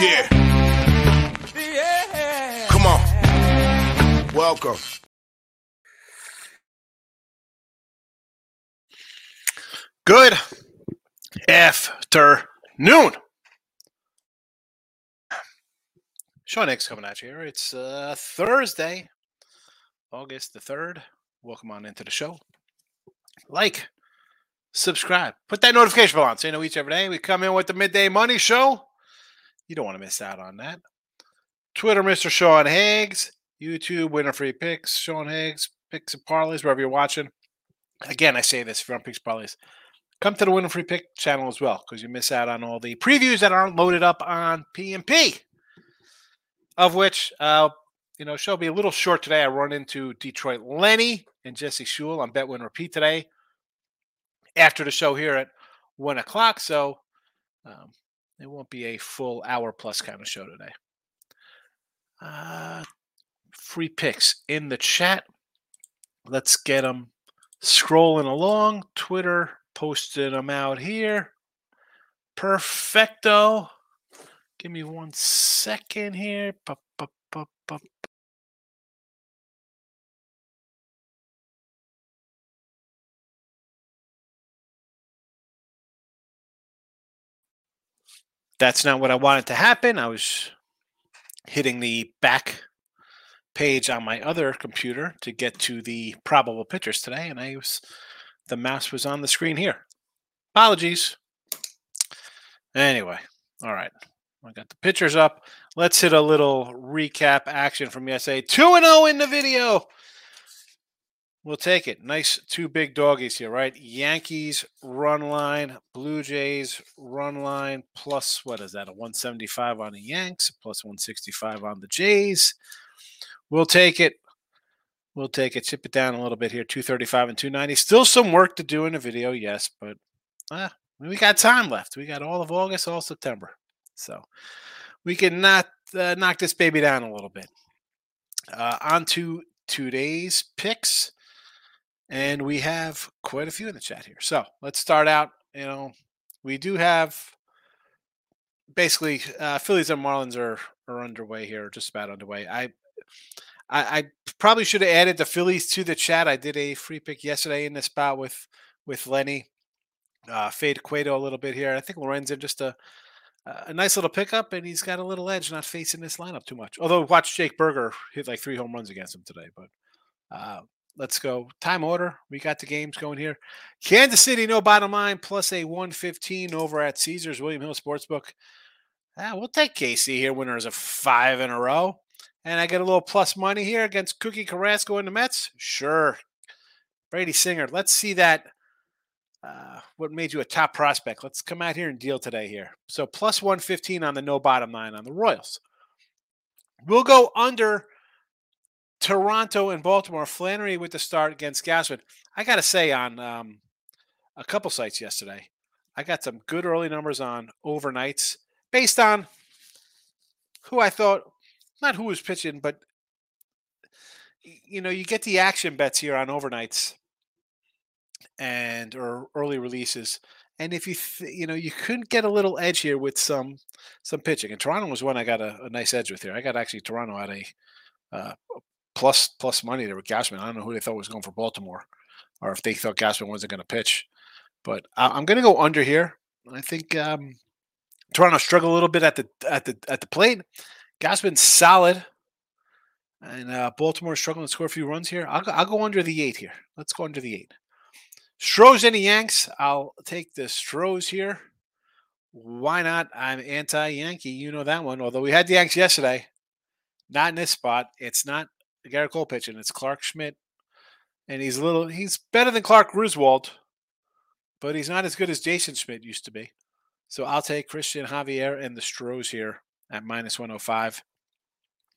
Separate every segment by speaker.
Speaker 1: Yeah. Come on. Welcome.
Speaker 2: Good afternoon. Sean Higgs coming at you here. It's uh, Thursday, August the 3rd. Welcome on into the show. Like, subscribe, put that notification bell on so you know each every day we come in with the midday money show. You don't want to miss out on that. Twitter, Mr. Sean Higgs. YouTube, Winning Free Picks. Sean Higgs, picks and parlays, wherever you're watching. Again, I say this if you're on picks parlays, come to the Winning Free Pick channel as well because you miss out on all the previews that aren't loaded up on PMP. Of which, uh, you know, show will be a little short today. I run into Detroit Lenny and Jesse Shule on Bet Win Repeat today after the show here at one o'clock. So um, it won't be a full hour plus kind of show today. Uh, free picks in the chat. Let's get them scrolling along. Twitter posted them out here. Perfecto. Give me one second here. That's not what I wanted to happen. I was hitting the back page on my other computer to get to the probable pitchers today, and I was the mouse was on the screen here. Apologies. Anyway, all right. I got the pictures up. Let's hit a little recap action from yesterday. 2 0 in the video. We'll take it. Nice two big doggies here, right? Yankees run line, Blue Jays run line, plus what is that? A 175 on the Yanks, plus 165 on the Jays. We'll take it. We'll take it. Chip it down a little bit here. 235 and 290. Still some work to do in the video, yes, but uh, we got time left. We got all of August, all September. So we can not uh, knock this baby down a little bit. Uh, on to today's picks. And we have quite a few in the chat here. So let's start out. You know, we do have basically uh, Phillies and Marlins are are underway here, just about underway. I, I, I probably should have added the Phillies to the chat. I did a free pick yesterday in this spot with with Lenny. Uh, fade Cueto a little bit here. I think Lorenzen just a a nice little pickup, and he's got a little edge not facing this lineup too much. Although watch Jake Burger hit like three home runs against him today, but uh, let's go. Time order. We got the games going here. Kansas City, no bottom line, plus a 115 over at Caesars William Hill Sportsbook. Ah, we'll take KC here, winners of five in a row. And I get a little plus money here against Cookie Carrasco and the Mets. Sure. Brady Singer. Let's see that. Uh, what made you a top prospect? Let's come out here and deal today here. So plus 115 on the no bottom line on the Royals. We'll go under Toronto and Baltimore. Flaherty with the start against Gausman. I got to say, on um, a couple sites yesterday, I got some good early numbers on overnights based on who I thought, not who was pitching, but you know, you get the action bets here on overnights and or early releases. And if you th- you know you couldn't get a little edge here with some some pitching, and Toronto was one I got a, a nice edge with here. I got actually Toronto at a uh, plus plus money there with Gausman. I don't know who they thought was going for Baltimore, or if they thought Gausman wasn't going to pitch. But I, am going to go under here. I think um, Toronto struggled a little bit at the at the at the plate. Gausman's solid, and uh, Baltimore struggling to score a few runs here. I'll go, I'll go under the eight here. Let's go under the eight. Stros and the Yanks. I'll take the Stros here. Why not? I'm anti-Yankee. You know that one. Although we had the Yanks yesterday, not in this spot. It's not Gerrit Cole pitching. It's Clarke Schmidt, and he's a little. He's better than Clark Griswold, but he's not as good as Jason Schmidt used to be. So I'll take Cristian Javier and the Stros here at minus 105.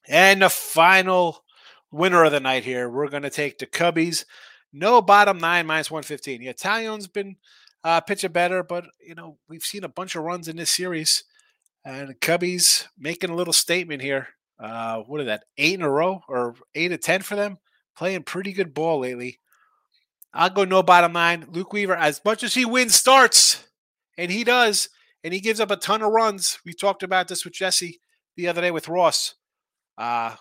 Speaker 2: And the final winner of the night here, we're going to take the Cubbies. No bottom nine, minus 115. The Italian's been uh, pitching better, but, you know, we've seen a bunch of runs in this series. And Cubbies making a little statement here uh, what is that? Eight in a row or eight to ten for them. Playing pretty good ball lately. I'll go no bottom line. Luke Weaver, as much as he wins starts, And he does. And he gives up a ton of runs. We talked about this with Jesse the other day with Ross. Uh,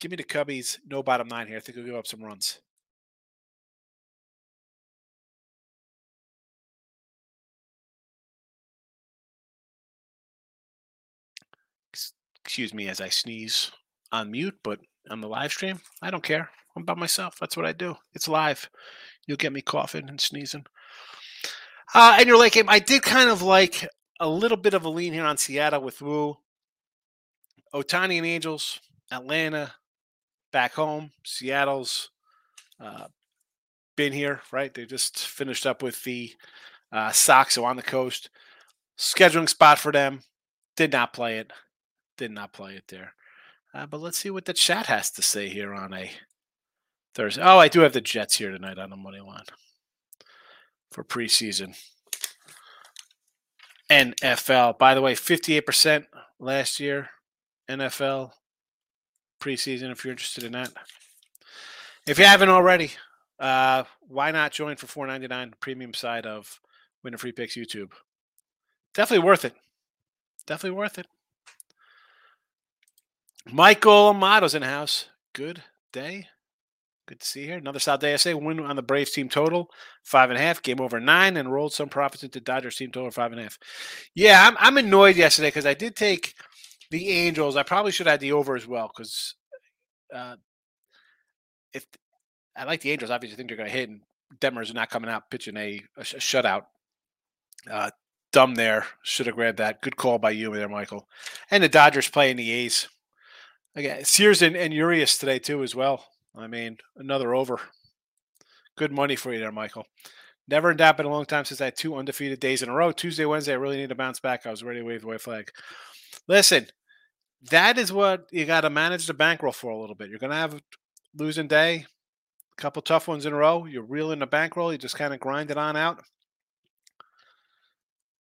Speaker 2: give me the Cubbies. No bottom line here. I think he'll give up some runs. Excuse me as I sneeze on mute, but on the live stream, I don't care. I'm by myself. That's what I do. It's live. You'll get me coughing and sneezing. Uh, and you're like, I did kind of like a little bit of a lean here on Seattle with Woo. Ohtani and Angels, Atlanta, back home. Seattle's uh, been here, right? They just finished up with the uh, Sox, so on the coast. Scheduling spot for them. Did not play it. Did not play it there. Uh, but let's see what the chat has to say here on a Thursday. Oh, I do have the Jets here tonight on the money line for preseason. NFL. By the way, 58% last year, NFL preseason, if you're interested in that. If you haven't already, uh, why not join for 499 premium side of Winning Free Picks YouTube? Definitely worth it. Definitely worth it. Michael Amato's in house. Good day. Good to see here. Another South Day SA win on the Braves team total, five and a half. Game over nine and rolled some profits into Dodgers team total, five and a half. Yeah, I'm, I'm annoyed yesterday because I did take the Angels. I probably should have the over as well because uh, if I like the Angels, obviously I think they're going to hit, and Detmers are not coming out pitching a, a, a shutout. Uh, dumb there. Should have grabbed that. Good call by you there, Michael. And the Dodgers playing the A's. Again, Sears and, and Urias today too as well. I mean, another over. Good money for you there, Michael. Never in doubt, been a long time since I had two undefeated days in a row. Tuesday, Wednesday, I really need to bounce back. I was ready to wave the white flag. Listen, that is what you got to manage the bankroll for a little bit. You're going to have a losing day, a couple tough ones in a row. You're reeling the bankroll. You just kind of grind it on out.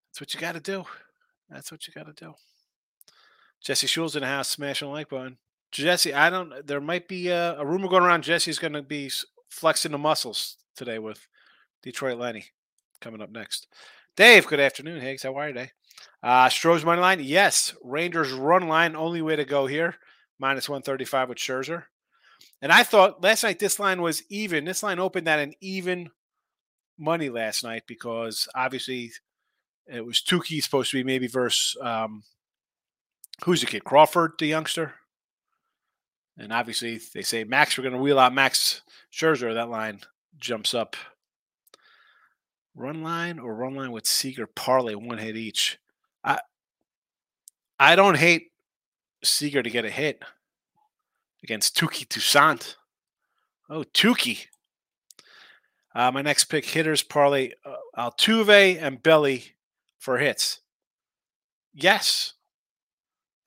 Speaker 2: That's what you got to do. That's what you got to do. Jesse Schul's in the house, smashing the like button. Jesse, I don't. There might be a, a rumor going around. Jesse's going to be flexing the muscles today with Detroit Lenny coming up next. Dave, good afternoon, Higgs. How are you today? Uh, Stros money line, yes. Rangers run line, only way to go here. Minus 135 with Scherzer. And I thought last night this line was even. This line opened at an even money last night because obviously it was Touki supposed to be maybe versus um, who's the kid? Crawford, the youngster. And obviously, they say Max, we're going to wheel out Max Scherzer. That line jumps up. Run line or run line with Seager parlay, one hit each. I I don't hate Seager to get a hit against Touki Toussaint. Oh, Touki. Uh, my next pick hitters parlay uh, Altuve and Belly for hits. Yes,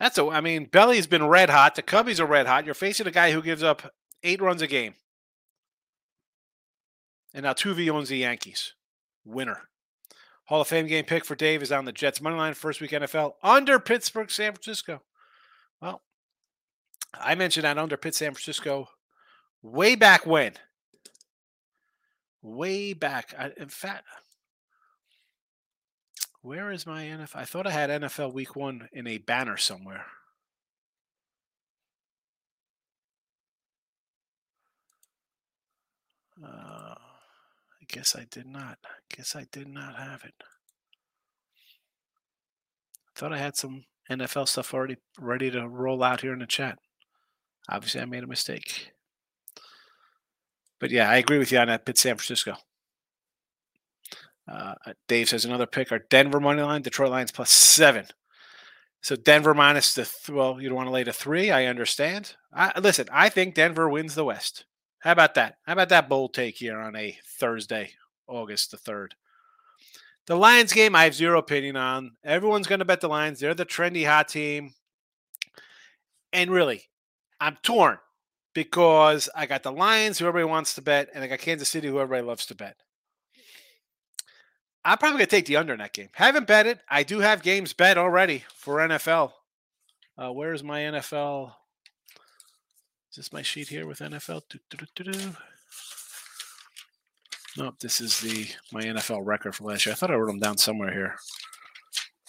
Speaker 2: that's a. I mean, Belly's been red hot. The Cubbies are red hot. You're facing a guy who gives up eight runs a game, and now Tuvi owns the Yankees. Winner. Hall of Fame game pick for Dave is on the Jets money line first week NFL under Pittsburgh, San Francisco. Well, I mentioned that under Pitt, San Francisco, way back when. Way back. In fact, where is my NFL? I thought I had NFL Week One in a banner somewhere. Uh, I guess I did not. I guess I did not have it. I thought I had some NFL stuff already ready to roll out here in the chat. Obviously, I made a mistake. But yeah, I agree with you on that. Pitt San Francisco. Uh, Dave says another pick. Our Denver money line, Detroit Lions plus seven. So Denver minus the th- well, you don't want to lay the three. I understand. I, listen, I think Denver wins the West. How about that? How about that bold take here on a Thursday, August the third? The Lions game, I have zero opinion on. Everyone's going to bet the Lions. They're the trendy hot team. And really, I'm torn because I got the Lions, who everybody wants to bet, and I got Kansas City, who everybody loves to bet. I'm probably gonna take the under in that game. Haven't bet it. I do have games bet already for NFL. Uh, where's my NFL? Is this my sheet here with NFL? Nope, this is the my NFL record for last year. I thought I wrote them down somewhere here.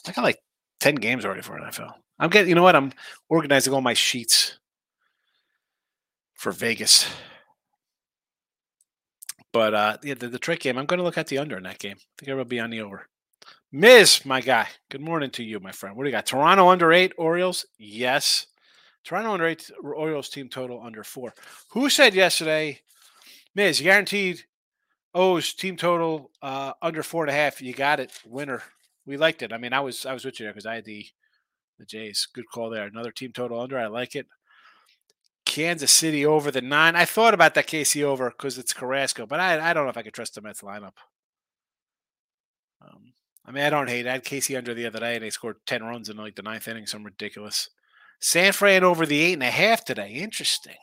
Speaker 2: I got like 10 games already for NFL. I'm getting, you know what? I'm organizing all my sheets for Vegas. But uh yeah, the Detroit game, I'm going to look at the under in that game. I think I will be on the over. Miz, my guy. Good morning to you, my friend. What do you got? Toronto under eight, Orioles? Yes. Toronto under eight, Orioles team total under four. Who said yesterday, Miz, guaranteed O's team total uh, under four and a half? You got it. Winner. We liked it. I mean, I was I was with you there because I had the the Jays. Good call there. Another team total under. I like it. Kansas City over the nine. I thought about that KC over because it's Carrasco, but I, I don't know if I could trust the Mets lineup. Um, I mean, I don't hate it. I had KC under the other day and they scored 10 runs in like the ninth inning, some ridiculous. San Fran over the eight and a half today. Interesting.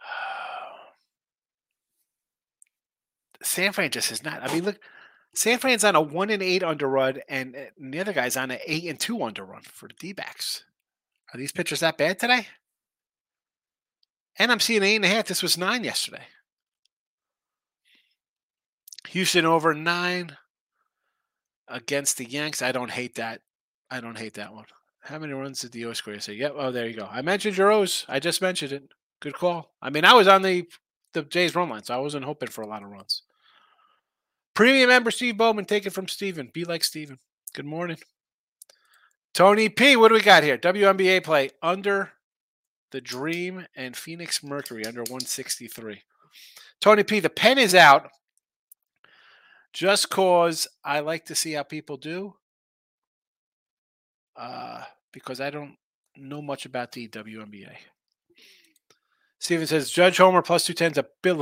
Speaker 2: San Fran just is not. I mean, look, San Fran's on a one and eight under run, and, eh, and the other guy's on an eight and two under run for the D backs. Are these pitchers that bad today? And I'm seeing eight and a half. This was nine yesterday. Houston over nine against the Yanks. I don't hate that. I don't hate that one. How many runs did the O score say? Yep. Oh, there you go. I mentioned your O's. I just mentioned it. Good call. I mean, I was on the the Jays run line, so I wasn't hoping for a lot of runs. Premium member Steve Bowman, take it from Steven. Be like Steven. Good morning. Tony P, what do we got here? WNBA play under the Dream and Phoenix Mercury under 163. Tony P, the pen is out. Just cause I like to see how people do. Uh, because I don't know much about the WNBA. Steven says Judge Homer plus 210's a bit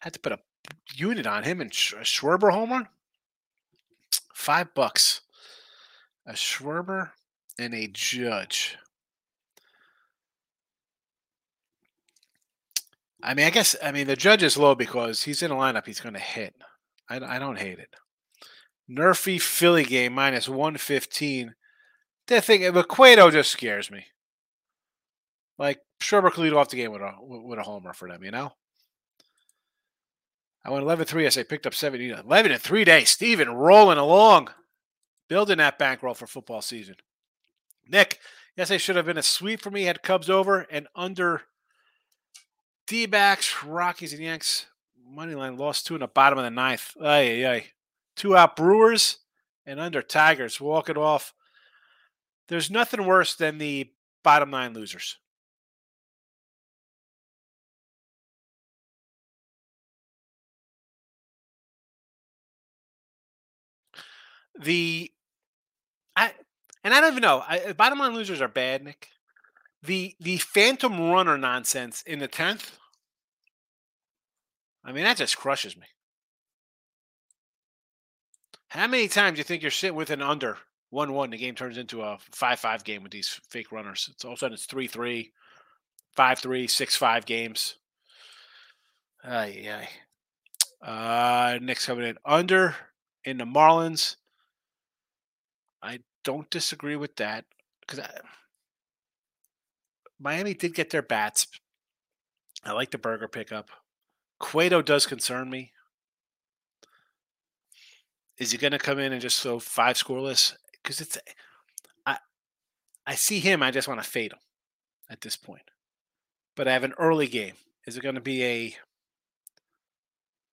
Speaker 2: Had to put a unit on him and a Schwarber homer. Five bucks. A Schwarber and a Judge. I mean, I guess I mean the Judge is low because he's in a lineup he's going to hit. I, I don't hate it. Nerfy Philly game minus one fifteen. The thing, but Cueto just scares me. Like Schwarber could lead off the game with a with a homer for them, you know. I went 11 3. as I picked up 70. 11 in three days. Steven rolling along, building that bankroll for football season. Nick, yes, I should have been a sweep for me. Had Cubs over and under D backs, Rockies, and Yanks. Moneyline lost two in the bottom of the ninth. Ay, ay, ay. Two out Brewers and under Tigers. Walk it off. There's nothing worse than the bottom nine losers. The I and I don't even know. I, bottom line losers are bad, Nick. The the phantom runner nonsense in the tenth. I mean, that just crushes me. How many times do you think you're sitting with an under one one? The game turns into a five five game with these fake runners. It's all of a sudden it's three three, five three, six five games. Ay, ay. Uh, Nick's coming in under in the Marlins. Don't disagree with that because Miami did get their bats. I like the Burger pickup. Cueto does concern me. Is he going to come in and just throw five scoreless? Because it's, I, I see him. I just want to fade him at this point. But I have an early game. Is it going to be a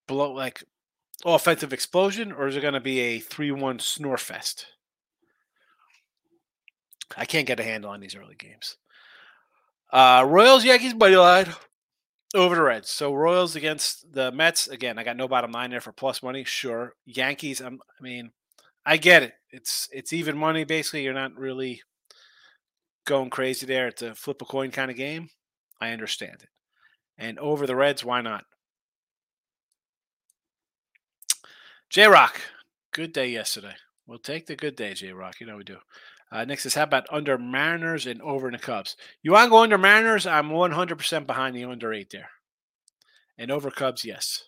Speaker 2: blow like offensive explosion, or is it going to be a three-one snore fest? I can't get a handle on these early games. Uh, Royals, Yankees, buddy line over the Reds. So Royals against the Mets. Again, I got no bottom line there for plus money. Sure, Yankees. I'm, I mean, I get it. It's it's even money. Basically, you're not really going crazy there. It's a flip a coin kind of game. I understand it. And over the Reds, why not? J Rock, good day yesterday. We'll take the good day, J Rock. You know we do. Uh, next is how about under Mariners and over in the Cubs? You want to go under Mariners? I'm 100% behind the under eight there. And over Cubs, yes.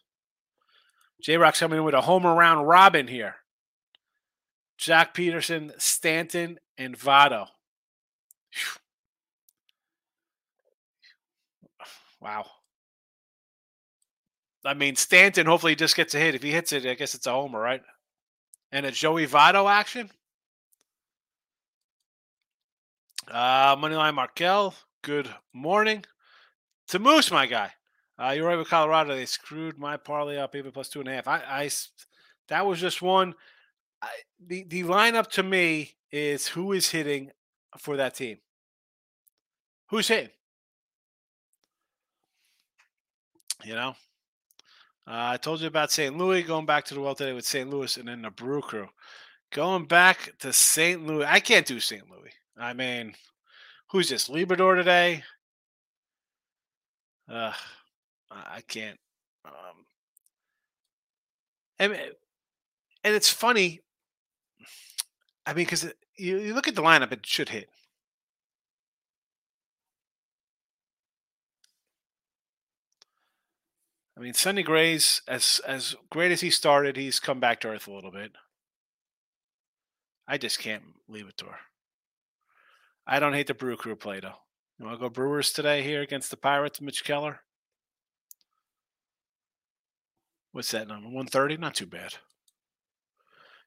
Speaker 2: J Rock's coming in with a home around robin here. Joc Pederson, Stanton, and Votto. Wow. I mean, Stanton hopefully just gets a hit. If he hits it, I guess it's a homer, right? And a Joey Votto action. Uh, Moneyline Markel, good morning. To Moose, my guy. Uh, you're right with Colorado. They screwed my parlay up even plus two and a half. I, I that was just one. I, the the lineup to me is who is hitting for that team. Who's hitting? You know, uh, I told you about St. Louis going back to the well today with St. Louis and then the Brew Crew. Going back to St. Louis, I can't do St. Louis. I mean, who's this? Liberatore today? Uh, I can't. Um, and, and it's funny. I mean, because you, you look at the lineup, it should hit. I mean, Sonny Gray's as as great as he started, he's come back to earth a little bit. I just can't leave it to her. I don't hate the Brew Crew play though. You want to go Brewers today here against the Pirates, Mitch Keller? What's that number? 130? Not too bad.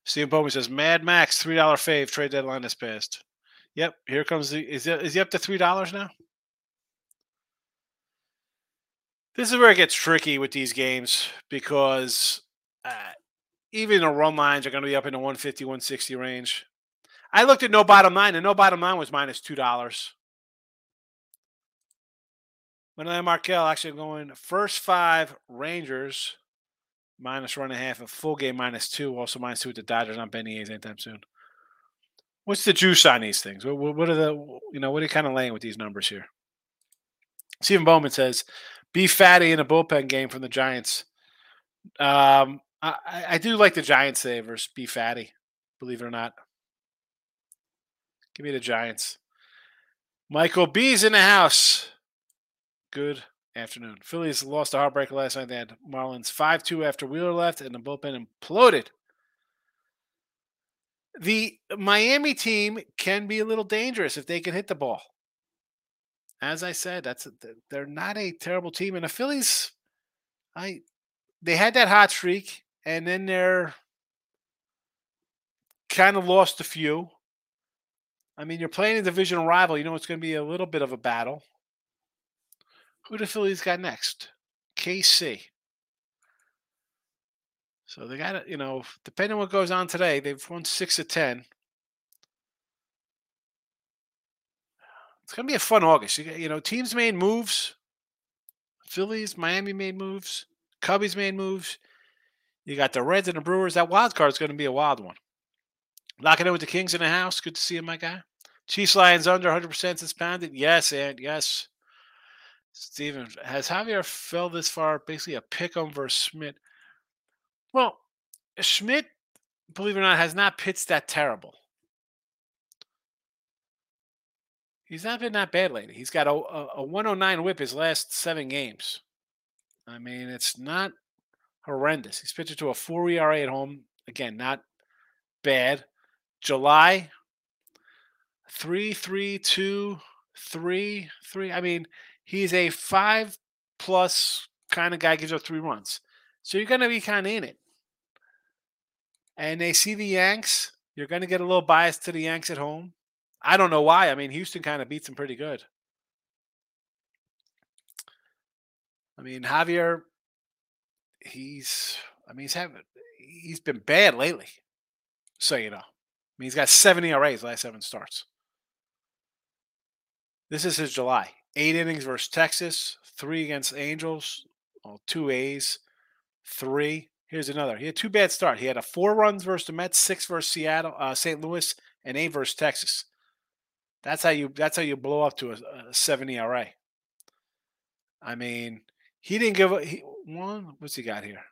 Speaker 2: Stephen Bowman says Mad Max, $3 fave, trade deadline has passed. Yep, here comes the is is he up to three dollars now? This is where it gets tricky with these games because uh, even the run lines are going to be up in the 150, 160 range. I looked at no bottom line, and no bottom line was minus two dollars. I Markel actually going first five Rangers minus one and a half, a full game minus two, also minus two with the Dodgers. Not Benny A's anytime soon. What's the juice on these things? What, what are the you know what are you kind of laying with these numbers here? Stephen Bowman says, "Be fatty in a bullpen game from the Giants." Um, I, I do like the Giants savers. Be fatty, believe it or not. Give me the Giants. Michael B's in the house. Good afternoon. Phillies lost a heartbreaker last night. They had Marlins 5 2 after Wheeler left, and the bullpen imploded. The Miami team can be a little dangerous if they can hit the ball. As I said, that's a, they're not a terrible team, and the Phillies, I they had that hot streak, and then they're kind of lost a few. I mean, you're playing a divisional rival. You know it's going to be a little bit of a battle. Who the Phillies got next? KC. So they got it, you know, depending on what goes on today, they've won six of ten. It's gonna be a fun August. You, you know, teams made moves. Phillies, Miami made moves. Cubbies made moves. You got the Reds and the Brewers. That wild card is going to be a wild one. Locking in with the Kings in the house. Good to see you, my guy. Chiefs Lions under 100% since pounded. Yes, and yes. Steven, has Javier fell this far? Basically, a pick 'em versus Schmidt. Well, Schmidt, believe it or not, has not pitched that terrible. He's not been that bad lately. He's got a, a, a 109 whip his last seven games. I mean, it's not horrendous. He's pitched to a 4 ERA at home. Again, not bad. July, 3 3 2 3 3. I mean, he's a five plus kind of guy, gives up three runs. So you're going to be kind of in it. And they see the Yanks. You're going to get a little bias to the Yanks at home. I don't know why. I mean, Houston kind of beats them pretty good. I mean, Javier, he's, I mean, he's having, he's been bad lately. So, you know, I mean, he's got 70 ERAs last seven starts. This is his July. Eight innings versus Texas, three against Angels, well, two A's, three. Here's another. He had two bad starts. He had a four runs versus the Mets, six versus Seattle, uh, St. Louis, and eight versus Texas. That's how you. That's how you blow up to a, a seven ERA. I mean, he didn't give a he, one. What's he got here?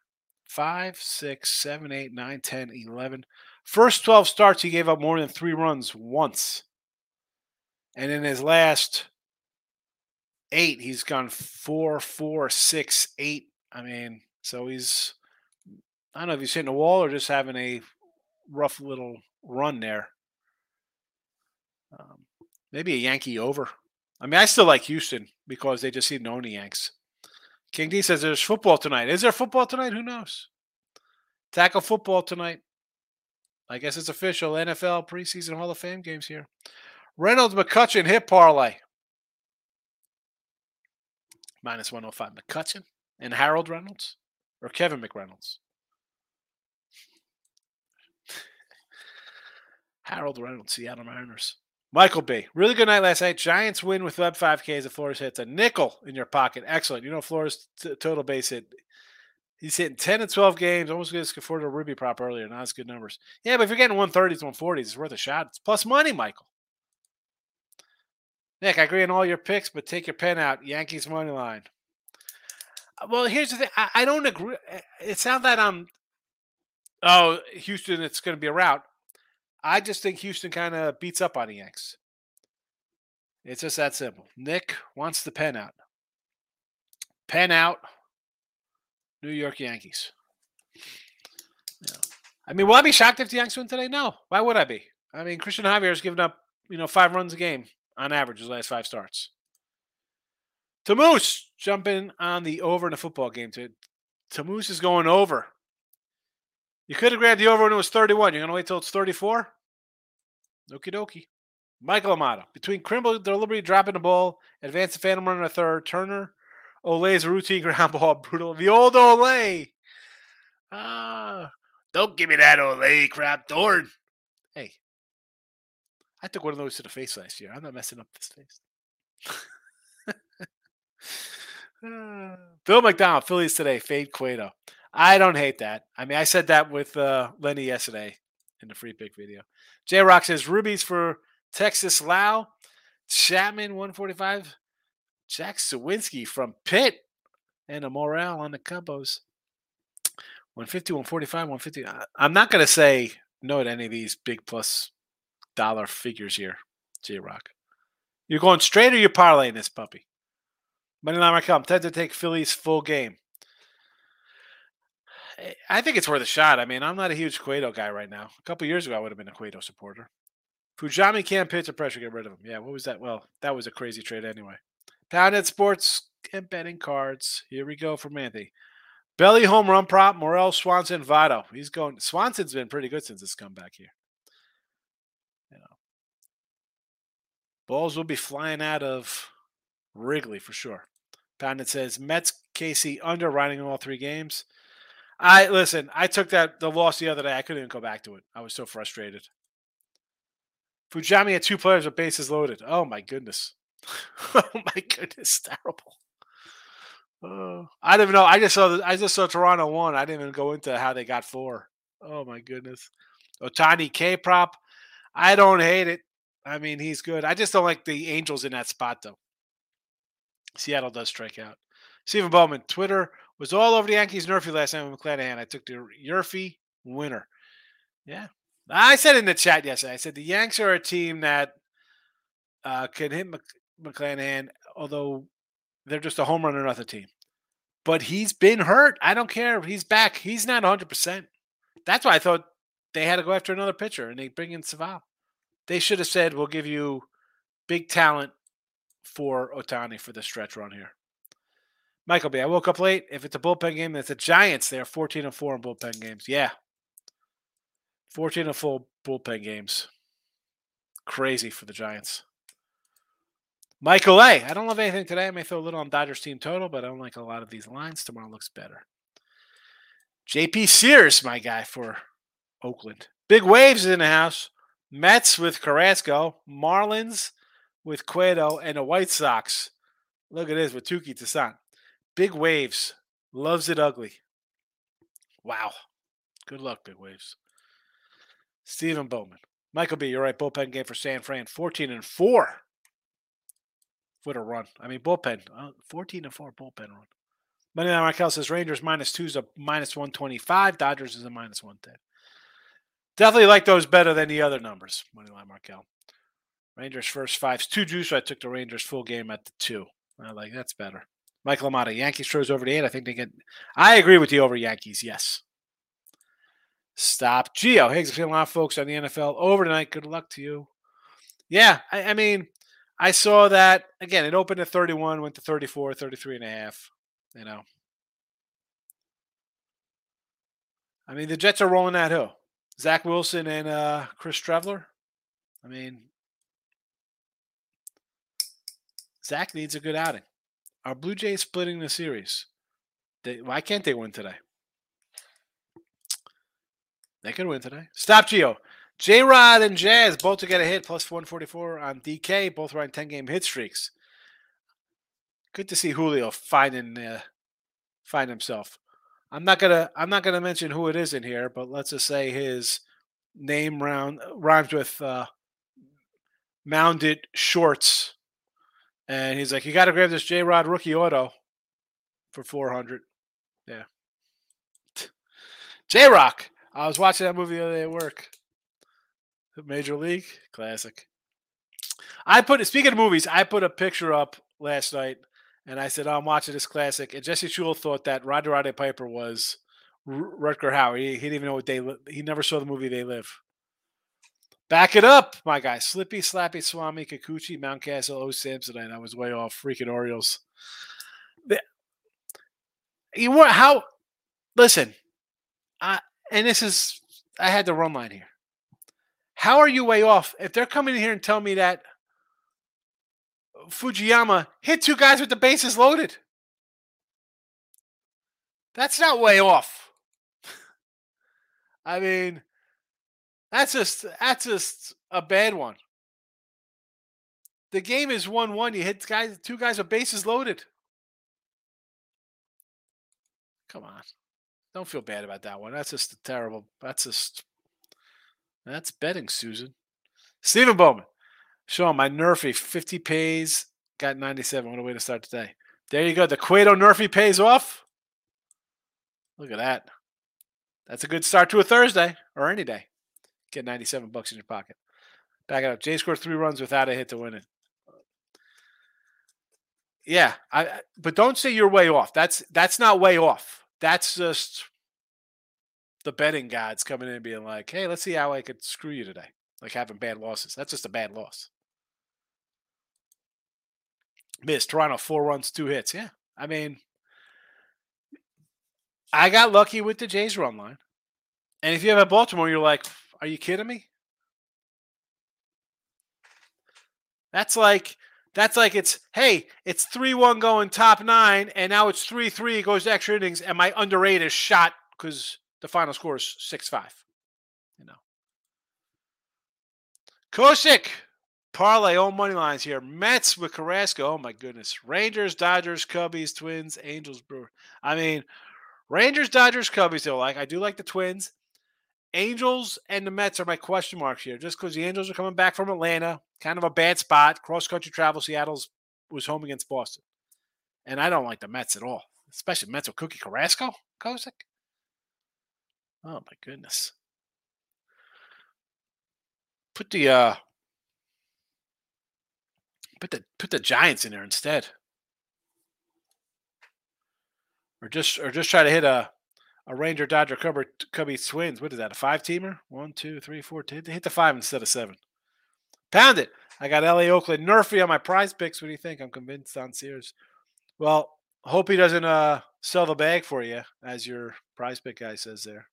Speaker 2: Five, six, seven, eight, nine, ten, eleven. First twelve starts, he gave up more than three runs once. And in his last eight, he's gone four, four, six, eight. I mean, so he's I don't know if he's hitting a wall or just having a rough little run there. Um, maybe a Yankee over. I mean, I still like Houston because they just seem to own the Yanks. King D says there's football tonight. Is there football tonight? Who knows? Tackle football tonight. I guess it's official. NFL preseason Hall of Fame games here. Reynolds McCutcheon hit parlay. Minus 105. McCutcheon and Harold Reynolds or Kevin McReynolds? Harold Reynolds, Seattle Mariners. Michael B. Really good night last night. Giants win with Webb 5Ks. The Flores hits a nickel in your pocket. Excellent. You know, Flores t- total base hit. He's hitting 10 and 12 games. Almost going to afford a Ruby prop earlier. Not as good numbers. Yeah, but if you're getting 130s, 140s, it's worth a shot. It's plus money, Michael. Nick, I agree on all your picks, but take your pen out. Yankees money line. Uh, well, here's the thing. I, I don't agree. Eh, it's not that I'm. Oh, Houston, it's going to be a route. I just think Houston kind of beats up on the Yanks. It's just that simple. Nick wants the pen out. Pen out. New York Yankees. Yeah. I mean, will I be shocked if the Yankees win today? No. Why would I be? I mean, Cristian Javier has given up, you know, five runs a game on average his last five starts. Tamoose jumping on the over in a football game. Tamoose is going over. You could have grabbed the over when it was 31. You're going to wait till it's 34? Okie dokie. Michael Amato. Between Kimbrel delivery, dropping the ball, advance the Phantom runner a third, Turner, Ole's routine ground ball, brutal. The old Ole. Ah, don't give me that Ole crap, Dorn. Hey, I took one of those to the face last year. I'm not messing up this face. Bill McDonald, Phillies today, fade Cueto. I don't hate that. I mean, I said that with uh, Lenny yesterday in the free pick video. J Rock says rubies for Texas Lowe, Chapman 145, Jack Suwinski from Pitt, and a Morel on the Cubs. 150, 145, 150. I'm not going to say no to any of these big plus dollar figures here, J Rock. You're going straight or you're parlaying this puppy? Moneyline Raquel, I'm to take Phillies full game. I think it's worth a shot. I mean, I'm not a huge Cueto guy right now. A couple years ago, I would have been a Cueto supporter. Fujinami can't pitch a pressure, get rid of him. Yeah, what was that? Well, that was a crazy trade anyway. Pounded Sports and betting cards. Here we go from Anthony. Belly home run prop, Morel, Swanson, Votto. He's going. Swanson's been pretty good since his comeback here. You know, balls will be flying out of Wrigley for sure. Pounded says Mets, Casey under riding all three games. I listen. I took that the loss the other day. I couldn't even go back to it. I was so frustrated. Fujinami had two players with bases loaded. Oh my goodness. oh my goodness, terrible. Oh, I don't even know. I just saw the, I just saw Toronto one. I didn't even go into how they got four. Oh my goodness. Ohtani K prop. I don't hate it. I mean, he's good. I just don't like the Angels in that spot though. Seattle does strike out. Stephen Bowman, Twitter was all over the Yankees Nerfy last night with McClanahan. I took the Nerfy winner. Yeah. I said in the chat yesterday, I said the Yanks are a team that uh, can hit McClanahan, although they're just a home run or nothing team. But he's been hurt. I don't care. He's back. He's not 100%. That's why I thought they had to go after another pitcher and they bring in Civale. They should have said, we'll give you big talent for Ohtani for the stretch run here. Michael B. I woke up late. If it's a bullpen game, it's the Giants. They're 14 and 4 in bullpen games. Yeah. 14 and 4 bullpen games. Crazy for the Giants. Michael A. I don't love anything today. I may throw a little on Dodgers team total, but I don't like a lot of these lines. Tomorrow looks better. JP Sears, my guy for Oakland. Big waves in the house. Mets with Carrasco. Marlins with Cueto. And the White Sox. Look at this with Touki Toussaint. Big waves. Loves it ugly. Wow. Good luck, big waves. Stephen Bowman. Michael B, you're right. Bullpen game for San Fran. 14 and 4. What a run. I mean, bullpen. Uh, 14 to 4 bullpen run. Money Line Raquel says Rangers minus two is a minus 125. Dodgers is a minus 110. Definitely like those better than the other numbers. Moneyline Markel. Rangers first five's two juice. So I took the Rangers full game at the two. I like that's better. Michael Amata, Yankees throws over the eight. I think they get. I agree with you over Yankees. Yes. Stop. Geo Higgs, a lot of folks on the NFL over tonight. Good luck to you. Yeah, I, I mean, I saw that again. It opened at 31, went to 34, 33 and a half. You know, I mean, the Jets are rolling that hill. Zach Wilson and uh, Chris Streveler. I mean, Zach needs a good outing. Are Blue Jays splitting the series? They, why can't they win today? They could win today. Stop Geo. J Rod and Jazz both to get a hit, plus 144 on DK, both running 10 game hit streaks. Good to see Julio finding uh, find himself. I'm not gonna I'm not gonna mention who it is in here, but let's just say his name round rhymes with uh, mounded shorts, and he's like, "You got to grab this J Rod rookie auto for 400." Yeah, J Rock. I was watching that movie the other day at work. Major League classic. I put speaking of movies, I put a picture up last night, and I said oh, I'm watching this classic. And Jesse Shule thought that Roger Roddy Piper was R- Rutger Hauer. He, he, didn't even know what they. He never saw the movie They Live. Back it up, my guy. Slippy, Slappy, Swami, Kikuchi, Mountcastle, O. Samsonite. I was way off. Freaking Orioles. The, you were how? Listen, I and this is I had the run line here. How are you way off? If they're coming in here and tell me that Fujinami hit two guys with the bases loaded, that's not way off. I mean, that's just that's just a bad one. The game is one one. You hit guys, two guys with bases loaded. Come on, don't feel bad about that one. That's just a terrible. That's just that's betting, Susan. Stephen Bowman. Sean, my Nerfy 50 pays, got 97. What a way to start today. There you go. The Cueto Nerfy pays off. Look at that. That's a good start to a Thursday or any day. Get 97 bucks in your pocket. Back it up. Jay scored three runs without a hit to win it. Yeah, I but don't say you're way off. That's that's not way off. That's just the betting gods coming in and being like, hey, let's see how I could screw you today. Like having bad losses. That's just a bad loss. Miss Toronto, four runs, two hits. Yeah. I mean, I got lucky with the Jays run line. And if you have a Baltimore, you're like, are you kidding me? That's like that's like it's hey, it's three one going top nine, and now it's three three goes to extra innings, and my under eight is shot because the final score is six five. You know. Kosick, parlay all money lines here. Mets with Carrasco. Oh my goodness. Rangers, Dodgers, Cubbies, Twins, Angels, Brewer. I mean, Rangers, Dodgers, Cubbies. Still like I do like the Twins. Angels and the Mets are my question marks here, just because the Angels are coming back from Atlanta, kind of a bad spot. Cross country travel. Seattle's was home against Boston, and I don't like the Mets at all, especially Mets with Cookie Carrasco. Kosick. Oh my goodness. Put the uh put the put the Giants in there instead. Or just or just try to hit a a Ranger Dodger Cubby, Cubby Twins. What is that? A five teamer? One, two, three, four. Hit, hit the five instead of seven. Pound it. I got LA Oakland Nerfy on my PrizePicks. What do you think? I'm convinced on Sears. Well, hope he doesn't uh sell the bag for you, as your prize pick guy says there.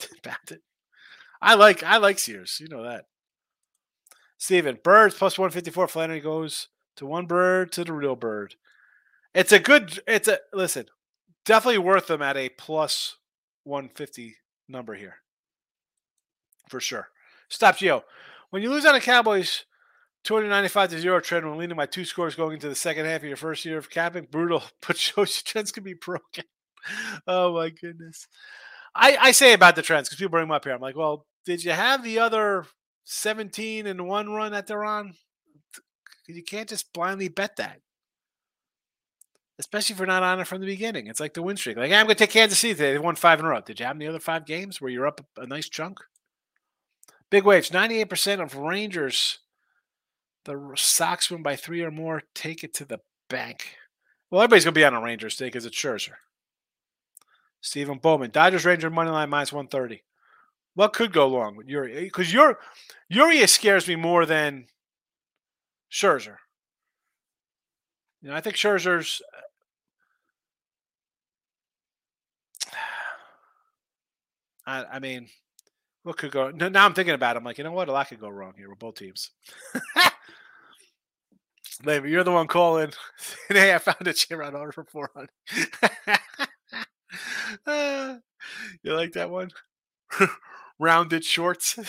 Speaker 2: I like I like Sears. You know that. Steven, birds plus 154. Flaherty goes to one bird to the real bird. It's a good it's a listen, definitely worth them at a plus 150 number here. For sure. Stop Geo. When you lose on the Cowboys 295 to 0 trend when leading by two scores going into the second half of your first year of capping, brutal, but shows trends can be broken. oh my goodness. I, I say about the trends because people bring them up here. I'm like, well, did you have the other 17 and one run that they're on? You can't just blindly bet that, especially if you're not on it from the beginning. It's like the win streak. Like, I'm going to take Kansas City today. They won five in a row. Did you have the other five games where you're up a nice chunk? Big wage, 98% of Rangers. The Sox win by three or more. Take it to the bank. Well, everybody's going to be on a Rangers today because it's Scherzer. Stephen Bowman, Dodgers Ranger money line minus 130. What could go wrong with Urias? Because eh, your Urias scares me more than Scherzer. You know, I think Scherzer's. Uh, I, I mean, what could go? Now I'm thinking about. it. I'm like, you know what? A lot could go wrong here with both teams. Maybe you're the one calling. hey, I found a chair on order for 400. you like that one? Rounded shorts.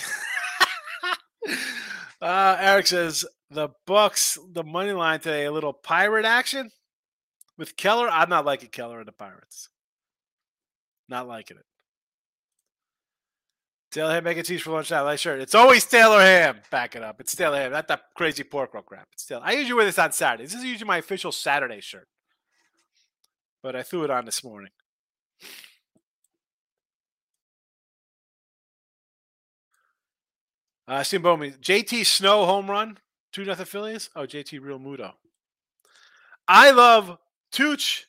Speaker 2: uh, Eric says the Bucks, the money line today, a little pirate action with Keller. I'm not liking Keller and the Pirates. Not liking it. Taylor ham mac and cheese for lunch now. Like shirt. It's always Taylor ham. Back it up. It's Taylor ham. Not that crazy pork roll crap. It's Taylor. I usually wear this on Saturdays. This is usually my official Saturday shirt. But I threw it on this morning. Uh, Steve Bowman, JT Snow home run, two nothing Phillies. Oh, JT Realmuto. I love Tooch.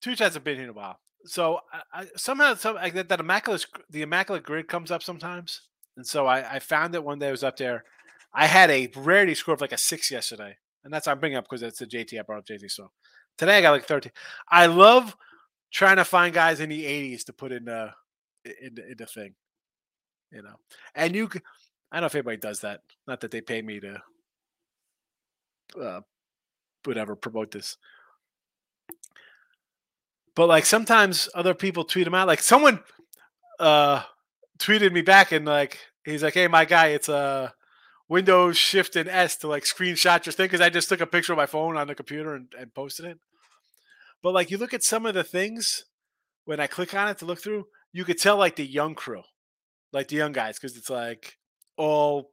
Speaker 2: Tooch hasn't been here in a while so I, I, somehow some I, that, that immaculate the immaculate grid comes up sometimes, and so I, I found it one day. I was up there. I had a rarity score of like a six yesterday, and that's I'm bringing up because it's the JT. I brought up JT. So today I got like 13. I love trying to find guys in the 80s to put in the in the, in the thing, you know. And you, I don't know if anybody does that. Not that they pay me to, uh, whatever, promote this. But like sometimes other people tweet them out. Like someone uh tweeted me back and like he's like, "Hey, my guy, it's a uh, Windows Shift and S to like screenshot your thing because I just took a picture of my phone on the computer and, and posted it." But like you look at some of the things when I click on it to look through, you could tell like the young crew, like the young guys, because it's like all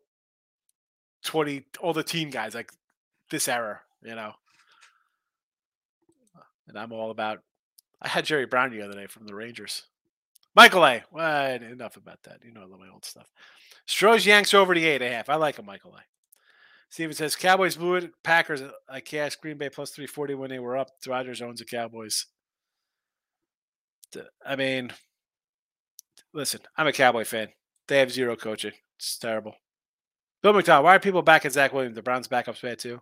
Speaker 2: 20 all the teen guys like this era you know and i'm all about I had Jerry Browne the other day from the Rangers. Michael A. Well, enough about that. You know, love my old stuff. Stros Yanks over the eight and a half. I like him, Michael A. Steven says Cowboys blew it. Packers. Uh, I cashed Green Bay plus three forty when they were up. Rodgers owns the Cowboys. I mean, listen, I'm a Cowboy fan. They have zero coaching. It's terrible. Bill McDonald, why are people back at Zach Williams? The Browns backup's bad too.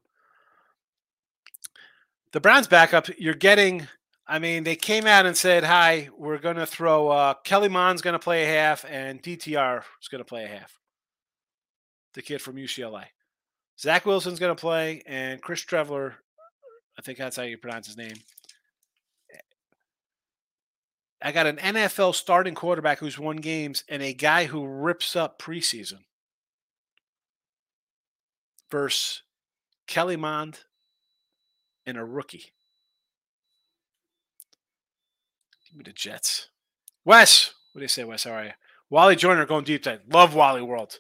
Speaker 2: The Browns backup, you're getting I mean, they came out and said, "Hi, we're going to throw uh, Kellen Mond's going to play a half, and DTR is going to play a half." The kid from UCLA, Zach Wilson's going to play, and Chris Streveler, I think that's how you pronounce his name. I got an NFL starting quarterback who's won games, and a guy who rips up preseason. Versus Kellen Mond and a rookie. Give me the Jets. Wes, what do you say, Wes? How are you? Wally Joyner going deep dive. Love Wally World.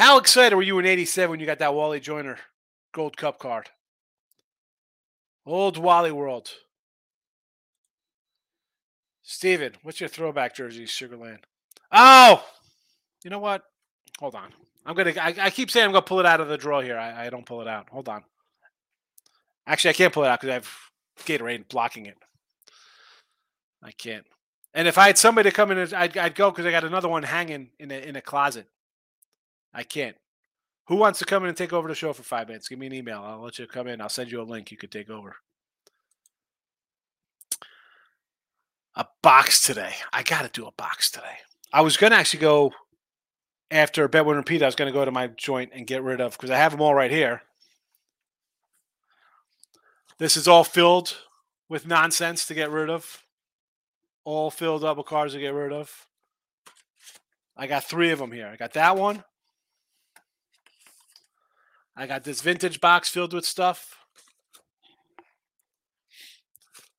Speaker 2: How excited were you in 87 when you got that Wally Joyner Gold Cup card? Old Wally World. Steven, what's your throwback jersey, Sugarland? Oh, you know what? Hold on. I'm gonna. I, I, keep saying I'm gonna pull it out of the drawer here. I, I don't pull it out. Hold on. Actually, I can't pull it out because I have Gatorade blocking it. I can't. And if I had somebody to come in, I'd, I'd go because I got another one hanging in a, in a closet. I can't. Who wants to come in and take over the show for five minutes? Give me an email. I'll let you come in. I'll send you a link. You could take over. A box today. I got to do a box today. I was going to actually go after Bedouin and Pete. I was going to go to my joint and get rid of because I have them all right here. This is all filled with nonsense to get rid of all filled up with cards to get rid of. I got three of them here. I got that one. I got this vintage box filled with stuff.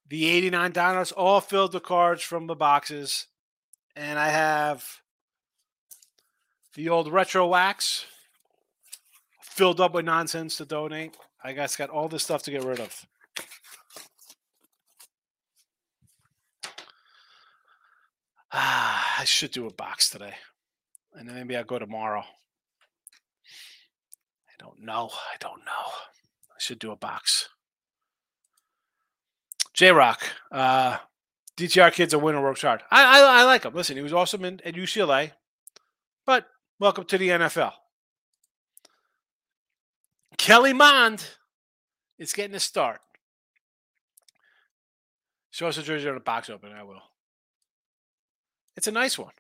Speaker 2: The 89 Dinos, all filled with cards from the boxes. And I have the old retro wax filled up with nonsense to donate. I guess got all this stuff to get rid of. Ah, I should do a box today. And then maybe I'll go tomorrow. I don't know. I don't know. I should do a box. J Rock, uh, DTR kid's a winner, works hard. I, I, I like him. Listen, he was awesome in, at UCLA, but welcome to the NFL. Kellen Mond It's getting a start. Show us a jersey on a box open. I will. It's a nice one.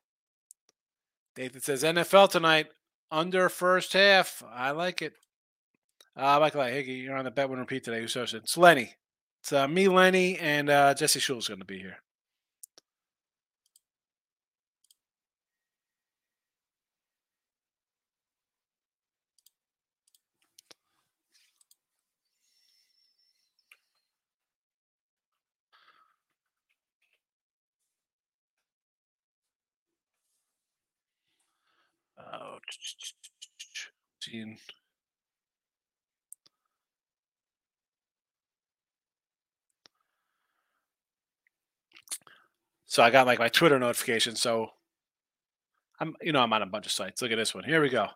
Speaker 2: Nathan says NFL tonight under first half. I like it. Uh, Michael Higgy, you're on the bet win repeat today. Who's hosting? It's Lenny. It's uh, me, Lenny, and uh, Jesse Schul's going to be here. Seeing. So I got like my Twitter notification. So I'm, you know, I'm on a bunch of sites. Look at this one. Here we go.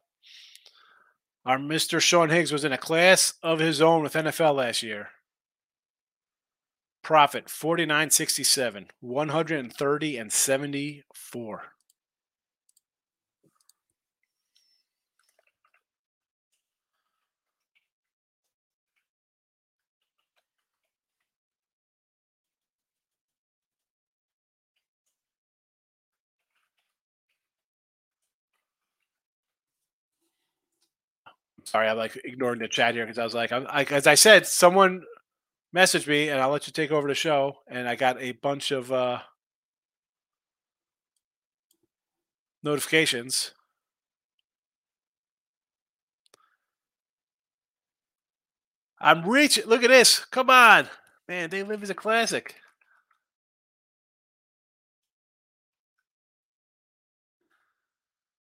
Speaker 2: Our Mr. Sean Higgs was in a class of his own with NFL last year. Profit 4967, 130 and 74. Sorry, I'm like ignoring the chat here because I was like, I'm, I, as I said, someone messaged me, and I'll let you take over the show. And I got a bunch of uh, notifications. I'm reaching. Look at this. Come on, man. They live as a classic.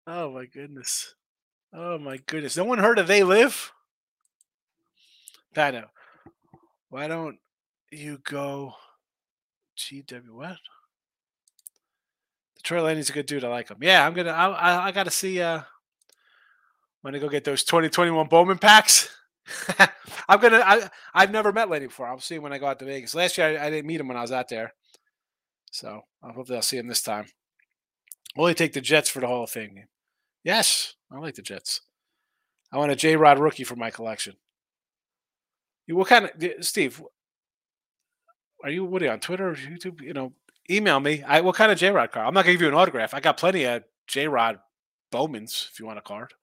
Speaker 2: Oh my goodness. Oh my goodness. No one heard of They Live? Pano, why don't you go GW what? Troy Laney's a good dude. I like him. Yeah, I'm gonna. I I, I got to see. Uh, when I go get those 2021 Bowman packs. I'm gonna. I I've never met Laney before. I'll see him when I go out to Vegas. Last year I, I didn't meet him when I was out there, so I hope I'll see him this time. Will he take the Jets for the Hall of Fame game? Yes, I like the Jets. I want a J Rod rookie for my collection. You What kind of Steve? Are you you on Twitter or YouTube? You know, email me. I what kind of J Rod card? I'm not gonna give you an autograph. I got plenty of J Rod Bowmans if you want a card.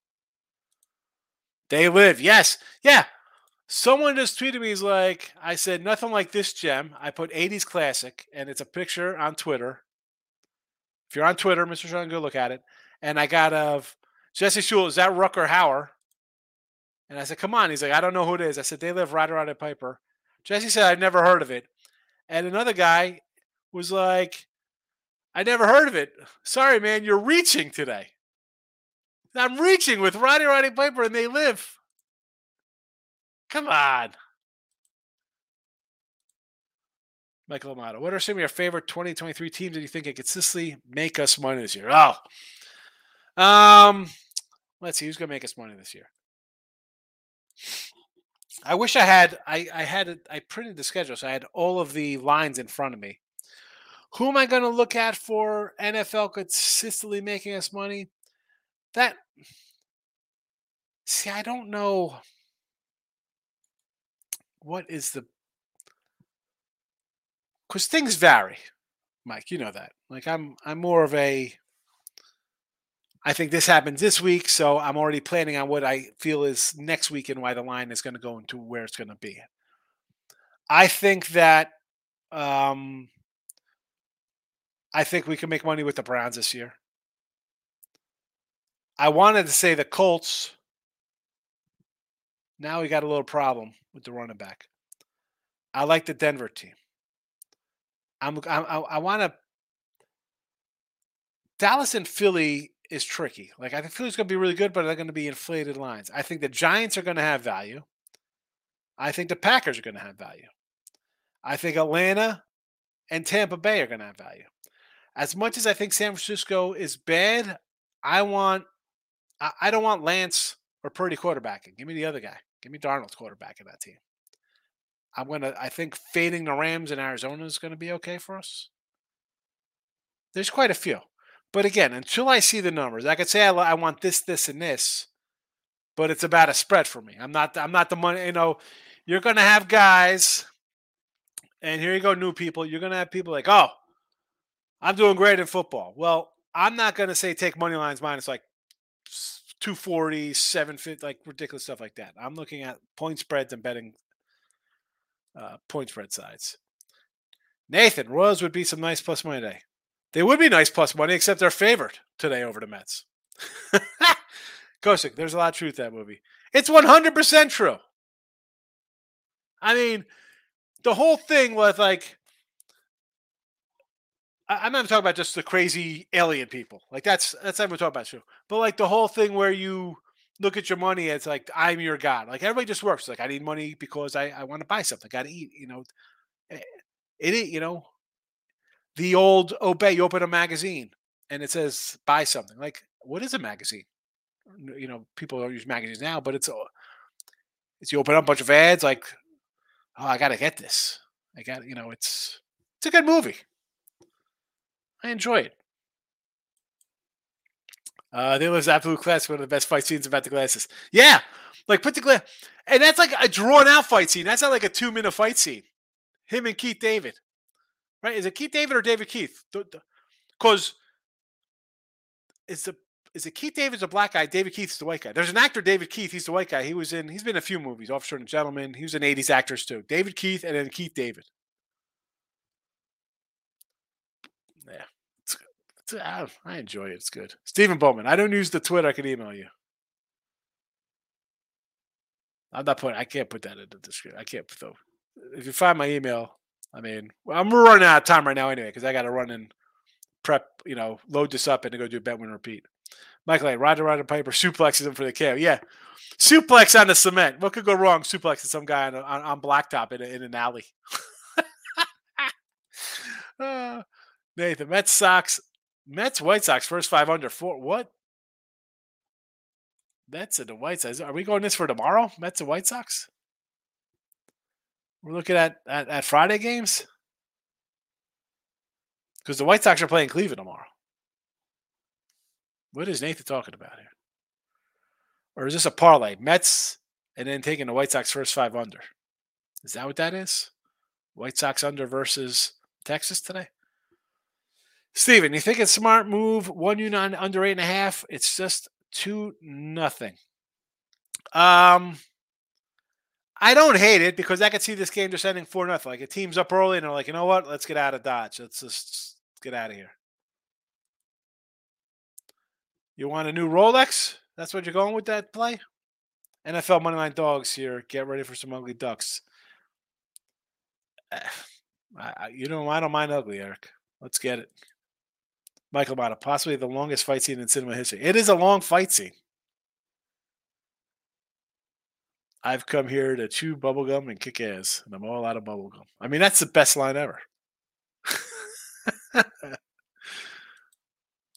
Speaker 2: They live. Yes. Yeah. Someone just tweeted me. He's like, I said nothing like this gem. I put 80s classic, and it's a picture on Twitter. If you're on Twitter, Mr. Sean, go look at it and I got of Jesse Schul, is that Rutger Hauer? And I said, come on. He's like, I don't know who it is. I said, they live right around at Piper. Jesse said, I've never heard of it. And another guy was like, I never heard of it. Sorry, man, you're reaching today. I'm reaching with Rowdy Roddy Piper and they live. Come on. Michael Amato, what are some of your favorite 2023 teams that you think can consistently make us money this year? Oh, um, let's see who's going to make us money this year. I wish I had. I I had. I printed the schedule, so I had all of the lines in front of me. Who am I going to look at for NFL consistently making us money? That. See, I don't know. What is the? Because things vary, Mike. You know that. Like I'm. I'm more of a I think this happens this week, so I'm already planning on what I feel is next week and why the line is going to go into where it's going to be. I think that um, I think we can make money with the Browns this year. I wanted to say the Colts. Now we got a little problem with the running back. I like the Denver team. I'm, I, I want to. Dallas and Philly is tricky. Like I think Philly's going to be really good, but they're going to be inflated lines. I think the Giants are going to have value. I think the Packers are going to have value. I think Atlanta and Tampa Bay are going to have value. As much as I think San Francisco is bad, I want I, don't want Lance or Purdy quarterbacking. Give me the other guy. Give me Darnold's quarterback in that team. I'm gonna. I think fading the Rams in Arizona is going to be okay for us. There's quite a few. But again, until I see the numbers, I could say I, I want this, this, and this, but it's about a spread for me. I'm not. I'm not the money. You know, you're going to have guys, and here you go, new people. You're going to have people like, oh, I'm doing great in football. Well, I'm not going to say take money lines minus like 240, 750, like ridiculous stuff like that. I'm looking at point spreads and betting uh, point spread sides. Nathan, Royals would be some nice plus money today. They would be nice plus money, except they're favored today over the Mets. Kosik, there's a lot of truth that movie. It's 100% true. I mean, the whole thing with like, I'm not talking about just the crazy alien people. Like that's that's not what talking about, true. But like the whole thing where you look at your money, it's like I'm your god. Like everybody just works. Like I need money because I I want to buy something. I Got to eat. You know, eh, it. You know, the old obey. You open a magazine and it says buy something. Like what is a magazine? You know, people don't use magazines now, but it's a it's you open up a bunch of ads. Like oh, I got to get this. I got you know, it's it's a good movie. I enjoy it. Uh, there was absolute class, one of the best fight scenes about the glasses. Yeah, like put the glass, and that's like a drawn out fight scene. That's not like a two minute fight scene. Him and Keith David, right? Is it Keith David or David Keith? Because it's the is it Keith David's a black guy? David Keith's the white guy. There's an actor, David Keith. He's the white guy. He was in. He's been in a few movies. Officer and Gentleman. He was an '80s actors too. David Keith and then Keith David. Yeah, it's, it's, I, I enjoy it. It's good. Stephen Bowman. I don't use the Twitter. I can email you. I'm not putting. I can't put that in the description. I can't. Though, if you find my email, I mean, I'm running out of time right now anyway because I got to run and prep. You know, load this up and to go do a bet win repeat. Michael A. Roger Roger Piper suplexes him for the KO. Yeah, suplex on the cement. What could go wrong? Suplexing some guy on on, on blacktop in, a, in an alley. uh, Nathan Mets Sox Mets White Sox first five under four. What? Mets and the White Sox. Are we going this for tomorrow? Mets and White Sox. We're looking at at, at Friday games because the White Sox are playing Cleveland tomorrow. What is Nathan talking about here? Or is this a parlay? Mets and then taking the White Sox first five under. Is that what that is? White Sox under versus Texas today? Steven, you think it's smart move? One unit under eight and a half. It's just two nothing. Um I don't hate it because I could see this game just ending four nothing. Like a team's up early and they're like, you know what? Let's get out of Dodge. Let's just get out of here. You want a new Rolex? That's what you're going with that play? NFL Moneyline Dogs here. Get ready for some ugly ducks. I, you know, I don't mind ugly, Eric. Let's get it. Michael Mata, possibly the longest fight scene in cinema history. It is a long fight scene. I've come here to chew bubblegum and kick ass, and I'm all out of bubblegum. I mean, that's the best line ever.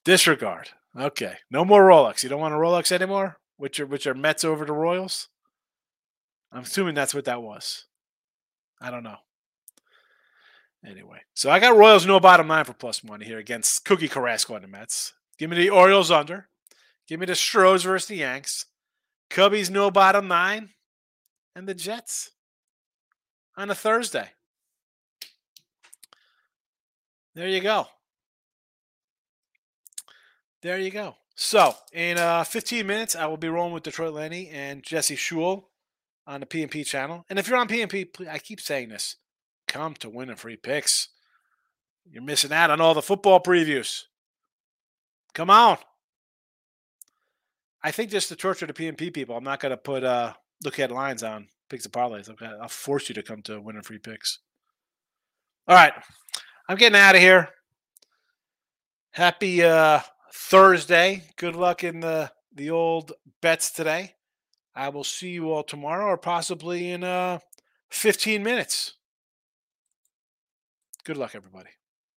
Speaker 2: Disregard. Okay. No more Rolex. You don't want a Rolex anymore? Which are which are Mets over the Royals? I'm assuming that's what that was. I don't know. Anyway, so I got Royals no bottom nine for plus money here against Cookie Carrasco and the Mets. Give me the Orioles under. Give me the Stros versus the Yanks. Cubbies no bottom nine. And the Jets on a Thursday. There you go. There you go. So in uh, 15 minutes, I will be rolling with Detroit Lenny and Jesse Shule on the PNP channel. And if you're on PNP, I keep saying this: come to win winning free picks. You're missing out on all the football previews. Come on. I think just to torture the PNP people, I'm not going to put uh, look at lines on picks and parlays. I'll force you to come to winning free picks. All right, I'm getting out of here. Happy uh, Thursday. Good luck in the the old bets today. I will see you all tomorrow or possibly in uh 15 minutes. Good luck, everybody.